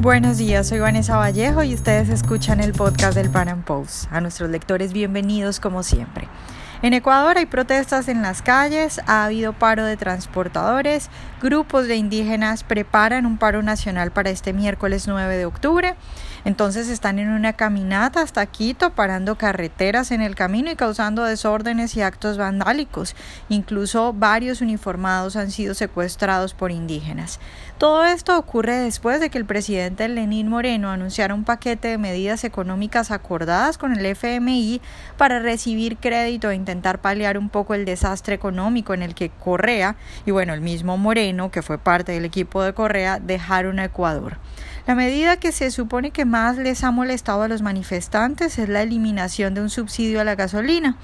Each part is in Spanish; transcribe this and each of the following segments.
Buenos días, soy Vanessa Vallejo y ustedes escuchan el podcast del Pan Am Post. A nuestros lectores, bienvenidos como siempre. En Ecuador hay protestas en las calles, ha habido paro de transportadores, grupos de indígenas preparan un paro nacional para este miércoles 9 de octubre. Entonces están en una caminata hasta Quito, parando carreteras en el camino y causando desórdenes y actos vandálicos. Incluso varios uniformados han sido secuestrados por indígenas. Todo esto ocurre después de que el presidente Lenín Moreno anunciara un paquete de medidas económicas acordadas con el FMI para recibir crédito e intentar paliar un poco el desastre económico en el que Correa y bueno, el mismo Moreno, que fue parte del equipo de Correa, dejaron a Ecuador. La medida que se supone que más les ha molestado a los manifestantes es la eliminación de un subsidio a la gasolina.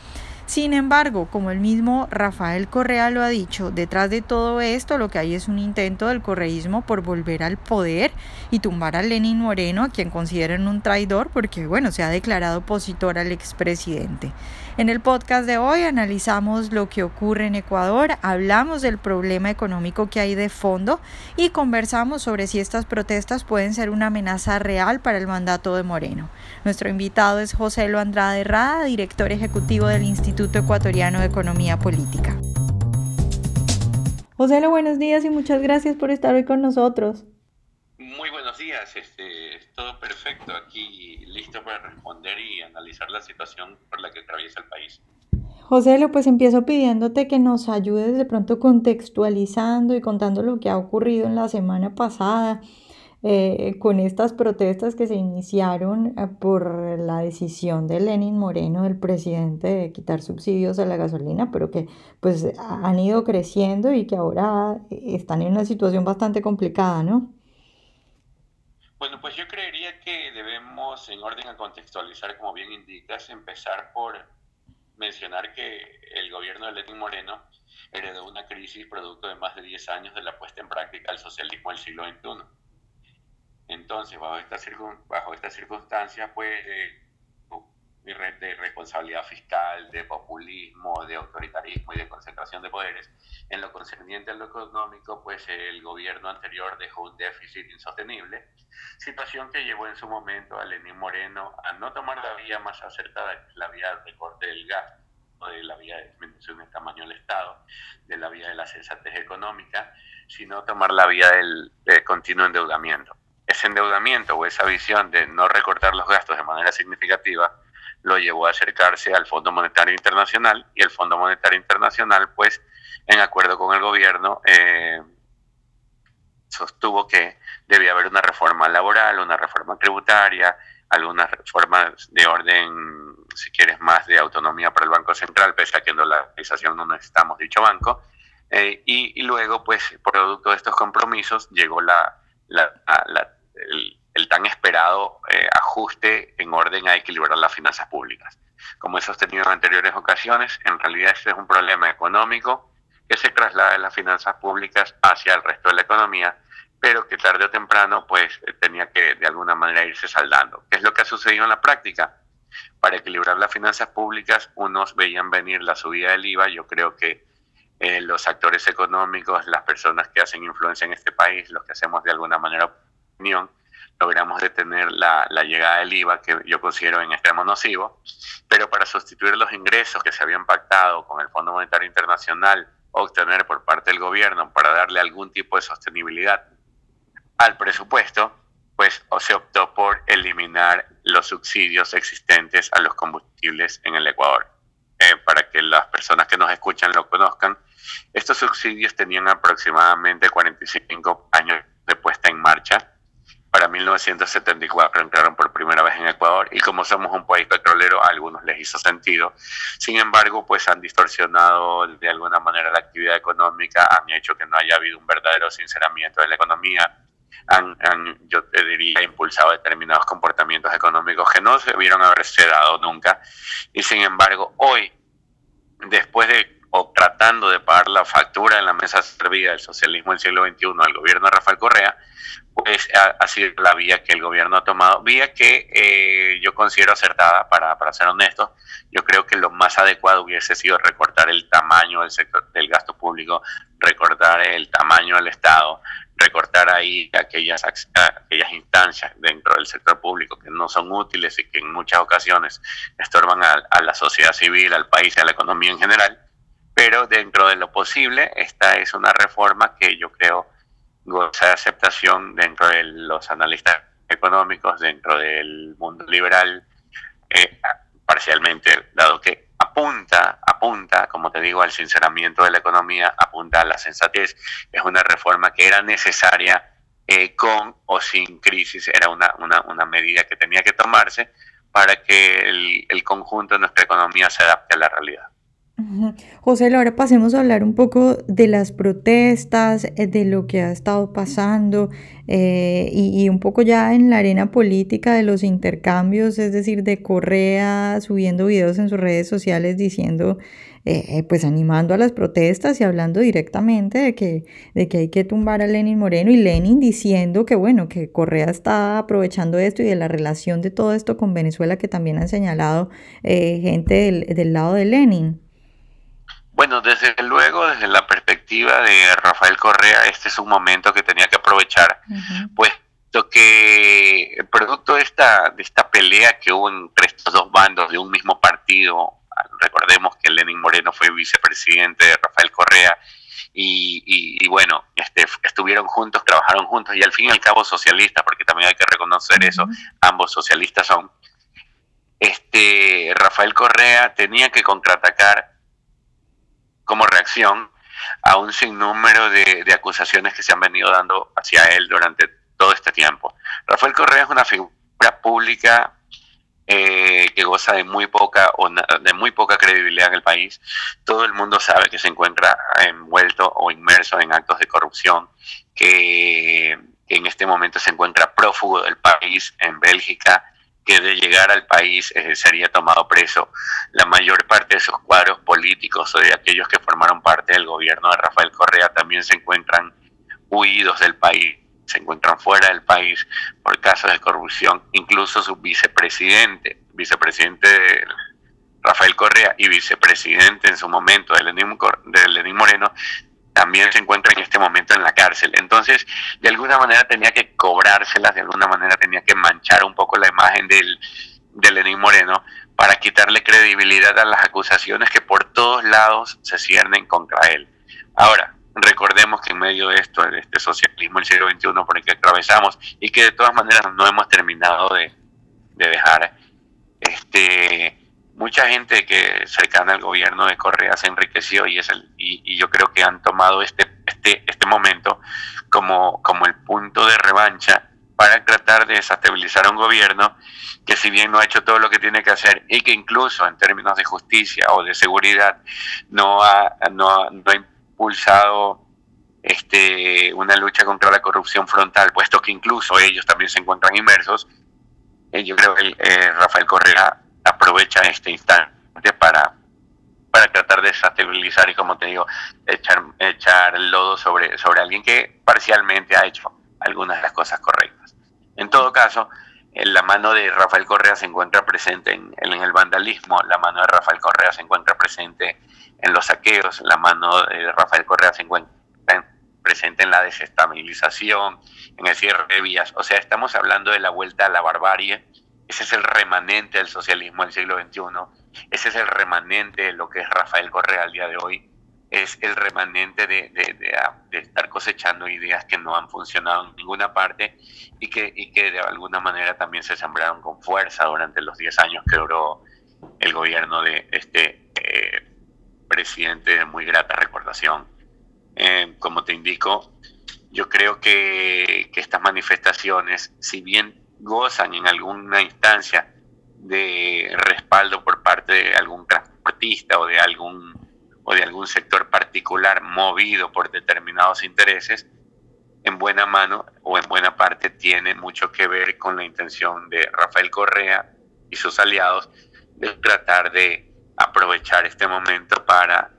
Sin embargo, como el mismo Rafael Correa lo ha dicho, detrás de todo esto lo que hay es un intento del correísmo por volver al poder y tumbar a Lenin Moreno, a quien consideran un traidor porque, bueno, se ha declarado opositor al expresidente. En el podcast de hoy analizamos lo que ocurre en Ecuador, hablamos del problema económico que hay de fondo y conversamos sobre si estas protestas pueden ser una amenaza real para el mandato de Moreno. Nuestro invitado es José Lo Andrade Rada, director ejecutivo del Instituto Ecuatoriano de Economía Política. José, buenos días y muchas gracias por estar hoy con nosotros. Muy buenos días, este, todo perfecto aquí, listo para responder y analizar la situación por la que atraviesa el país. José, pues empiezo pidiéndote que nos ayudes de pronto contextualizando y contando lo que ha ocurrido en la semana pasada eh, con estas protestas que se iniciaron eh, por la decisión de Lenin Moreno, el presidente, de quitar subsidios a la gasolina, pero que pues han ido creciendo y que ahora están en una situación bastante complicada, ¿no? Bueno, pues yo creería que debemos, en orden a contextualizar, como bien indicas, empezar por mencionar que el gobierno de Lenín Moreno heredó una crisis producto de más de 10 años de la puesta en práctica del socialismo del siglo XXI. Entonces, bajo esta, bajo esta circunstancia, pues, eh, de responsabilidad fiscal, de populismo, de autoritarismo y de concentración de poderes. En lo concerniente a lo económico, pues el gobierno anterior dejó un déficit insostenible, situación que llevó en su momento a Lenín Moreno a no tomar la vía más acertada, que es la vía de corte del gas, o de la vía de disminución del tamaño del Estado, de la vía de la sensatez económica, sino tomar la vía del continuo endeudamiento. Ese endeudamiento o esa visión de no recortar los gastos de manera significativa lo llevó a acercarse al Fondo Monetario Internacional y el Fondo Monetario Internacional, pues, en acuerdo con el gobierno, eh, sostuvo que debía haber una reforma laboral, una reforma tributaria, algunas reformas de orden, si quieres, más de autonomía para el Banco Central, pese a que en dolarización no necesitamos dicho banco. Eh, y, luego, pues, producto de estos compromisos, llegó la, la, la el, tan esperado eh, ajuste en orden a equilibrar las finanzas públicas. Como he sostenido en anteriores ocasiones, en realidad este es un problema económico que se traslada de las finanzas públicas hacia el resto de la economía, pero que tarde o temprano pues eh, tenía que de alguna manera irse saldando. ¿Qué es lo que ha sucedido en la práctica? Para equilibrar las finanzas públicas, unos veían venir la subida del IVA, yo creo que eh, los actores económicos, las personas que hacen influencia en este país, los que hacemos de alguna manera opinión, logramos detener la, llegada del IVA, que yo considero en extremo nocivo, pero para sustituir los ingresos que se habían pactado con el Fondo Monetario Internacional, obtener por parte del gobierno para darle algún tipo de sostenibilidad al presupuesto, pues se optó por eliminar los subsidios existentes a los combustibles en el Ecuador. Eh, para que las personas que nos escuchan lo conozcan, estos subsidios tenían aproximadamente 45 años de puesta en marcha para 1974 entraron por primera vez en Ecuador y como somos un país petrolero a algunos les hizo sentido. Sin embargo, pues han distorsionado de alguna manera la actividad económica, han hecho que no haya habido un verdadero sinceramiento de la economía, han, yo te diría, impulsado determinados comportamientos económicos que no se debieron haberse dado nunca. Y sin embargo, hoy, después de o tratando de pagar la factura en la mesa servida del socialismo del siglo XXI al gobierno de Rafael Correa, es, ha, sido la vía que el gobierno ha tomado, vía que eh, yo considero acertada, para, para ser honesto. Yo creo que lo más adecuado hubiese sido recortar el tamaño del sector del gasto público, recortar el tamaño del Estado, recortar ahí aquellas, aquellas instancias dentro del sector público que no son útiles y que en muchas ocasiones estorban a, a la sociedad civil, al país y a la economía en general. Pero dentro de lo posible, esta es una reforma que yo creo goza de aceptación dentro de los analistas económicos, dentro del mundo liberal, eh, parcialmente, dado que apunta, apunta, como te digo, al sinceramiento de la economía, apunta a la sensatez. Es una reforma que era necesaria eh, con o sin crisis, era una, una, una, medida que tenía que tomarse para que el, el conjunto de nuestra economía se adapte a la realidad. José, ahora pasemos a hablar un poco de las protestas, eh, de lo que ha estado pasando eh, y, un poco ya en la arena política de los intercambios, es decir, de Correa subiendo videos en sus redes sociales diciendo, eh, pues animando a las protestas y hablando directamente de que, de que hay que tumbar a Lenin Moreno y Lenin diciendo que, bueno, que Correa está aprovechando esto y de la relación de todo esto con Venezuela que también han señalado gente del, del lado de Lenin. Bueno, desde luego, desde la perspectiva de Rafael Correa, este es un momento que tenía que aprovechar, puesto que producto de esta, de esta pelea que hubo entre estos dos bandos de un mismo partido, recordemos que Lenin Moreno fue vicepresidente de Rafael Correa, y, bueno, este, estuvieron juntos, trabajaron juntos, y al fin y al cabo socialistas, porque también hay que reconocer eso, ambos socialistas son. Este, Rafael Correa tenía que contraatacar como reacción a un sinnúmero de, acusaciones que se han venido dando hacia él durante todo este tiempo. Rafael Correa es una figura pública eh, que goza de muy poca o de muy poca credibilidad en el país. Todo el mundo sabe que se encuentra envuelto o inmerso en actos de corrupción, que en este momento se encuentra prófugo del país en Bélgica que de llegar al país eh, sería tomado preso. La mayor parte de esos cuadros políticos o de aquellos que formaron parte del gobierno de Rafael Correa también se encuentran huidos del país, se encuentran fuera del país por casos de corrupción. Incluso su vicepresidente, vicepresidente de Rafael Correa y vicepresidente en su momento de Lenín Moreno, también se encuentra en este momento en la cárcel. Entonces, de alguna manera tenía que cobrárselas, de alguna manera tenía que manchar un poco la imagen del, de Lenín Moreno para quitarle credibilidad a las acusaciones que por todos lados se ciernen contra él. Ahora, recordemos que en medio de esto, de este socialismo del siglo XXI por el que atravesamos y que de todas maneras no hemos terminado de, de dejar, este, mucha gente que cercana al gobierno de Correa se enriqueció y es el, y, yo creo que han tomado este, este, este momento como, como el punto de revancha para tratar de desestabilizar a un gobierno que si bien no ha hecho todo lo que tiene que hacer y que incluso en términos de justicia o de seguridad no ha, no ha, impulsado este, una lucha contra la corrupción frontal, puesto que incluso ellos también se encuentran inmersos, eh, yo creo que eh, Rafael Correa aprovecha este instante para, para tratar de desestabilizar y, como te digo, echar, echar lodo sobre, sobre alguien que parcialmente ha hecho algunas de las cosas correctas. En todo caso, la mano de Rafael Correa se encuentra presente en, en, el vandalismo, la mano de Rafael Correa se encuentra presente en los saqueos, la mano de Rafael Correa se encuentra presente en la desestabilización, en el cierre de vías. O sea, estamos hablando de la vuelta a la barbarie ese es el remanente del socialismo del siglo XXI. Ese es el remanente de lo que es Rafael Correa al día de hoy. Es el remanente de, de, estar cosechando ideas que no han funcionado en ninguna parte y que, y que de alguna manera también se sembraron con fuerza durante los 10 años que duró el gobierno de este eh, presidente de muy grata recordación. Eh, como te indico, yo creo que, que estas manifestaciones, si bien gozan en alguna instancia de respaldo por parte de algún transportista o de algún o de algún sector particular movido por determinados intereses, en buena mano o en buena parte tiene mucho que ver con la intención de Rafael Correa y sus aliados de tratar de aprovechar este momento para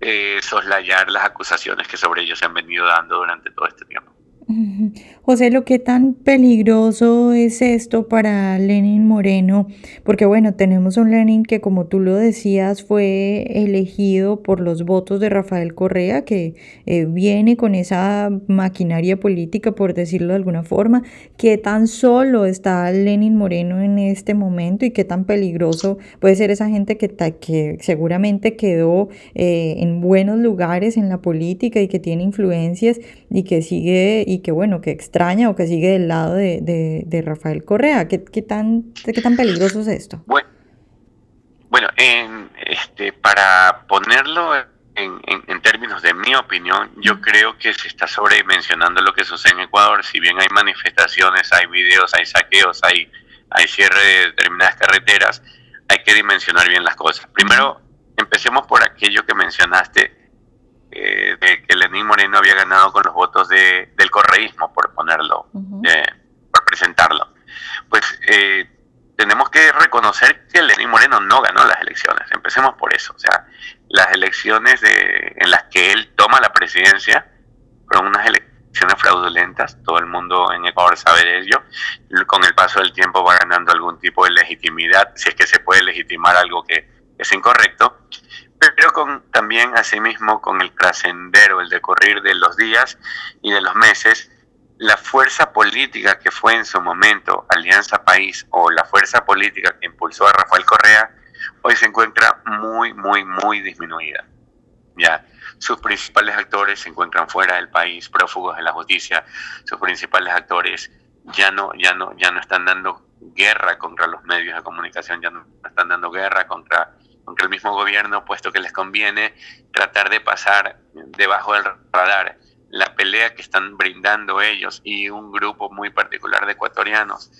eh, soslayar las acusaciones que sobre ellos se han venido dando durante todo este tiempo. José, lo que tan peligroso es esto para Lenin Moreno, porque bueno, tenemos un Lenin que como tú lo decías fue elegido por los votos de Rafael Correa, que eh, viene con esa maquinaria política, por decirlo de alguna forma, ¿qué tan solo está Lenin Moreno en este momento y qué tan peligroso puede ser esa gente que, que seguramente quedó eh, en buenos lugares en la política y que tiene influencias y que sigue y que bueno, que extraña o que sigue del lado de, Rafael Correa. ¿Qué, qué, tan, ¿Qué tan peligroso es esto? Bueno, bueno en, este, para ponerlo en, en, términos de mi opinión, yo creo que se está sobredimensionando lo que sucede en Ecuador. Si bien hay manifestaciones, hay videos, hay saqueos, hay, hay cierre de determinadas carreteras, hay que dimensionar bien las cosas. Primero, empecemos por aquello que mencionaste eh, de que Lenín Moreno había ganado con los votos de, del correísmo, por ponerlo, eh, por presentarlo. Pues eh, tenemos que reconocer que Lenín Moreno no ganó las elecciones. Empecemos por eso. O sea, las elecciones de, en las que él toma la presidencia fueron unas elecciones fraudulentas. Todo el mundo en Ecuador sabe de ello. Con el paso del tiempo va ganando algún tipo de legitimidad, si es que se puede legitimar algo que es incorrecto pero con, también asimismo con el trascender o el decorrer de los días y de los meses, la fuerza política que fue en su momento Alianza País o la fuerza política que impulsó a Rafael Correa, hoy se encuentra muy, muy, muy disminuida. Ya, sus principales actores se encuentran fuera del país, prófugos de la justicia, sus principales actores ya no, ya no, ya no están dando guerra contra los medios de comunicación, ya no están dando guerra contra contra el mismo gobierno, puesto que les conviene tratar de pasar debajo del radar la pelea que están brindando ellos y un grupo muy particular de ecuatorianos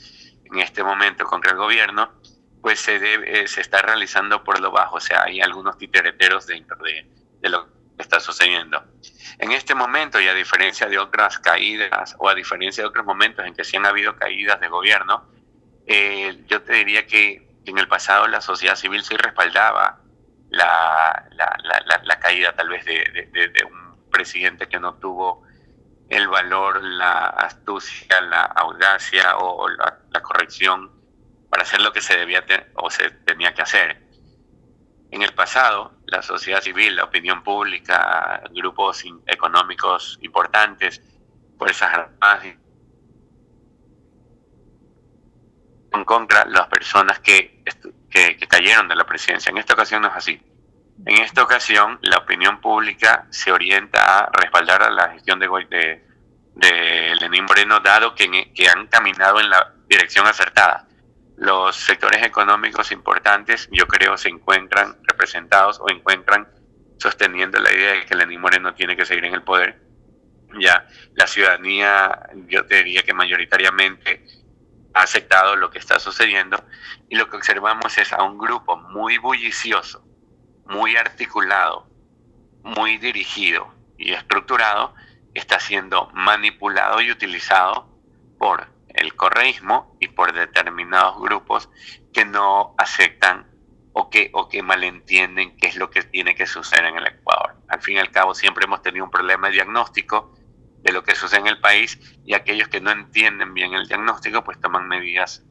en este momento contra el gobierno, pues se, debe, eh, se está realizando por lo bajo, o sea, hay algunos titereteros dentro de, de lo que está sucediendo. En este momento, y a diferencia de otras caídas, o a diferencia de otros momentos en que sí han habido caídas de gobierno, eh, yo te diría que en el pasado la sociedad civil sí respaldaba la, la, caída tal vez de, un presidente que no tuvo el valor, la astucia, la audacia o la, corrección para hacer lo que se debía o se tenía que hacer. En el pasado, la sociedad civil, la opinión pública, grupos económicos importantes, fuerzas armadas en contra las personas que, que, cayeron de la presidencia. En esta ocasión no es así. En esta ocasión, la opinión pública se orienta a respaldar a la gestión de, de, de Lenín Moreno, dado que, que han caminado en la dirección acertada. Los sectores económicos importantes, yo creo, se encuentran representados o encuentran sosteniendo la idea de que Lenín Moreno tiene que seguir en el poder. Ya la ciudadanía, yo te diría que mayoritariamente aceptado lo que está sucediendo y lo que observamos es a un grupo muy bullicioso, muy articulado, muy dirigido y estructurado está siendo manipulado y utilizado por el correísmo y por determinados grupos que no aceptan o que, o que malentienden qué es lo que tiene que suceder en el Ecuador. Al fin y al cabo siempre hemos tenido un problema de diagnóstico de lo que sucede en el país y aquellos que no entienden bien el diagnóstico pues toman medidas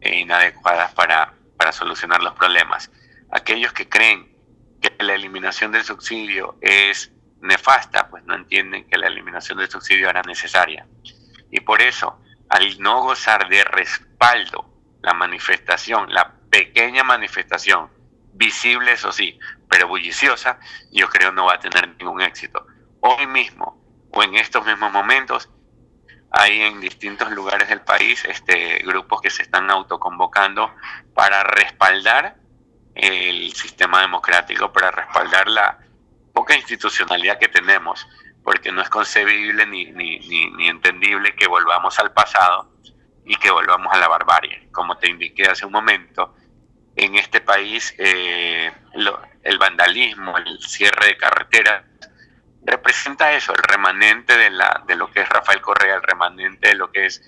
eh, inadecuadas para, para solucionar los problemas. Aquellos que creen que la eliminación del subsidio es nefasta, pues no entienden que la eliminación del subsidio era necesaria. Y por eso, al no gozar de respaldo, la manifestación, la pequeña manifestación, visible eso sí, pero bulliciosa, yo creo no va a tener ningún éxito. Hoy mismo, o en estos mismos momentos hay en distintos lugares del país este, grupos que se están autoconvocando para respaldar el sistema democrático, para respaldar la poca institucionalidad que tenemos, porque no es concebible ni, ni, ni, entendible que volvamos al pasado y que volvamos a la barbarie. Como te indiqué hace un momento, en este país eh, el vandalismo, el cierre de carreteras, representa eso, el remanente de, la, de lo que es Rafael Correa, el remanente de lo que es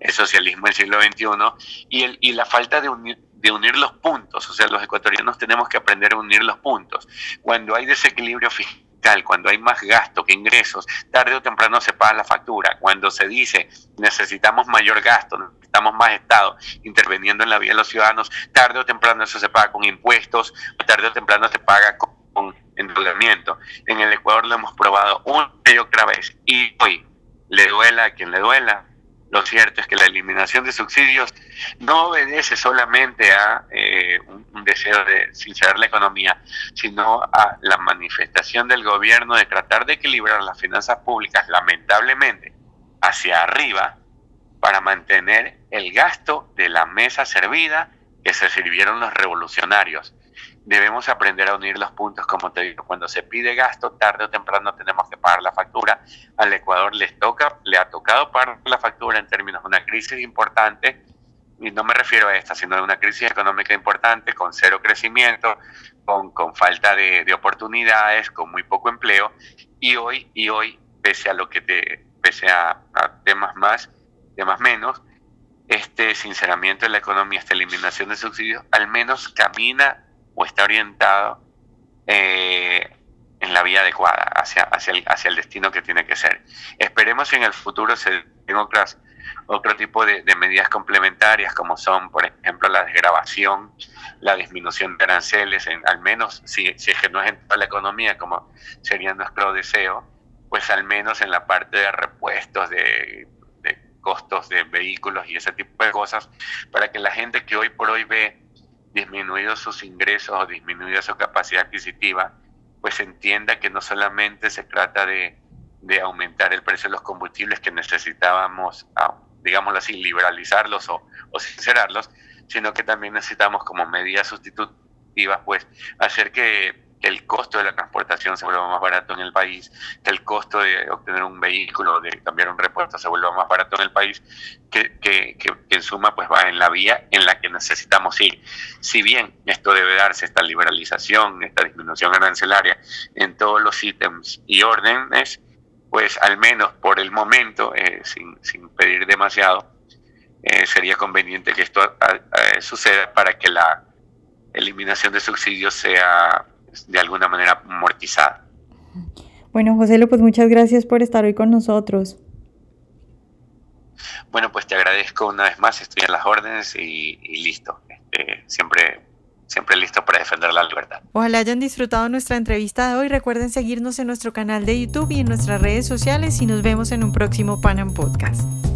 el socialismo del siglo XXI y, el, y la falta de unir, de unir los puntos. O sea, los ecuatorianos tenemos que aprender a unir los puntos. Cuando hay desequilibrio fiscal, cuando hay más gasto que ingresos, tarde o temprano se paga la factura. Cuando se dice necesitamos mayor gasto, necesitamos más Estado interviniendo en la vida de los ciudadanos, tarde o temprano eso se paga con impuestos, tarde o temprano se paga con, En el Ecuador lo hemos probado una y otra vez y hoy le duela a quien le duela, lo cierto es que la eliminación de subsidios no obedece solamente a eh, un, deseo de sincerar la economía, sino a la manifestación del gobierno de tratar de equilibrar las finanzas públicas, lamentablemente, hacia arriba, para mantener el gasto de la mesa servida que se sirvieron los revolucionarios debemos aprender a unir los puntos, como te digo, cuando se pide gasto, tarde o temprano tenemos que pagar la factura. Al Ecuador les toca, le ha tocado pagar la factura en términos de una crisis importante, y no me refiero a esta, sino de una crisis económica importante, con cero crecimiento, con, con falta de, de, oportunidades, con muy poco empleo, y hoy, y hoy, pese a lo que te, pese a, a temas más, temas menos, este sinceramiento de la economía, esta eliminación de subsidios, al menos camina o está orientado eh, en la vía adecuada hacia, hacia, el, destino que tiene que ser. Esperemos en el futuro se tenga otras, otro tipo de, medidas complementarias como son, por ejemplo, la desgrabación, la disminución de aranceles, al menos si, si es que no es en toda la economía como sería nuestro deseo, pues al menos en la parte de repuestos, de costos de vehículos y ese tipo de cosas, para que la gente que hoy por hoy ve disminuidos sus ingresos o disminuida su capacidad adquisitiva, pues entienda que no solamente se trata de, aumentar el precio de los combustibles que necesitábamos, digámoslo así, liberalizarlos o, o sincerarlos, sino que también necesitamos como medidas sustitutivas, pues hacer que que el costo de la transportación se vuelva más barato en el país, que el costo de obtener un vehículo, de cambiar un repuesto se vuelva más barato en el país, que, que, que, en suma pues va en la vía en la que necesitamos ir. Si bien esto debe darse, esta liberalización, esta disminución arancelaria en todos los ítems y órdenes, pues al menos por el momento, eh, sin, sin, pedir demasiado, eh, sería conveniente que esto eh, suceda para que la eliminación de subsidios sea de alguna manera amortizada. Bueno, José pues muchas gracias por estar hoy con nosotros. Bueno, pues te agradezco una vez más, estoy en las órdenes y, listo. Este, siempre, siempre listo para defender la libertad. Ojalá hayan disfrutado nuestra entrevista de hoy. Recuerden seguirnos en nuestro canal de YouTube y en nuestras redes sociales y nos vemos en un próximo Panam Podcast.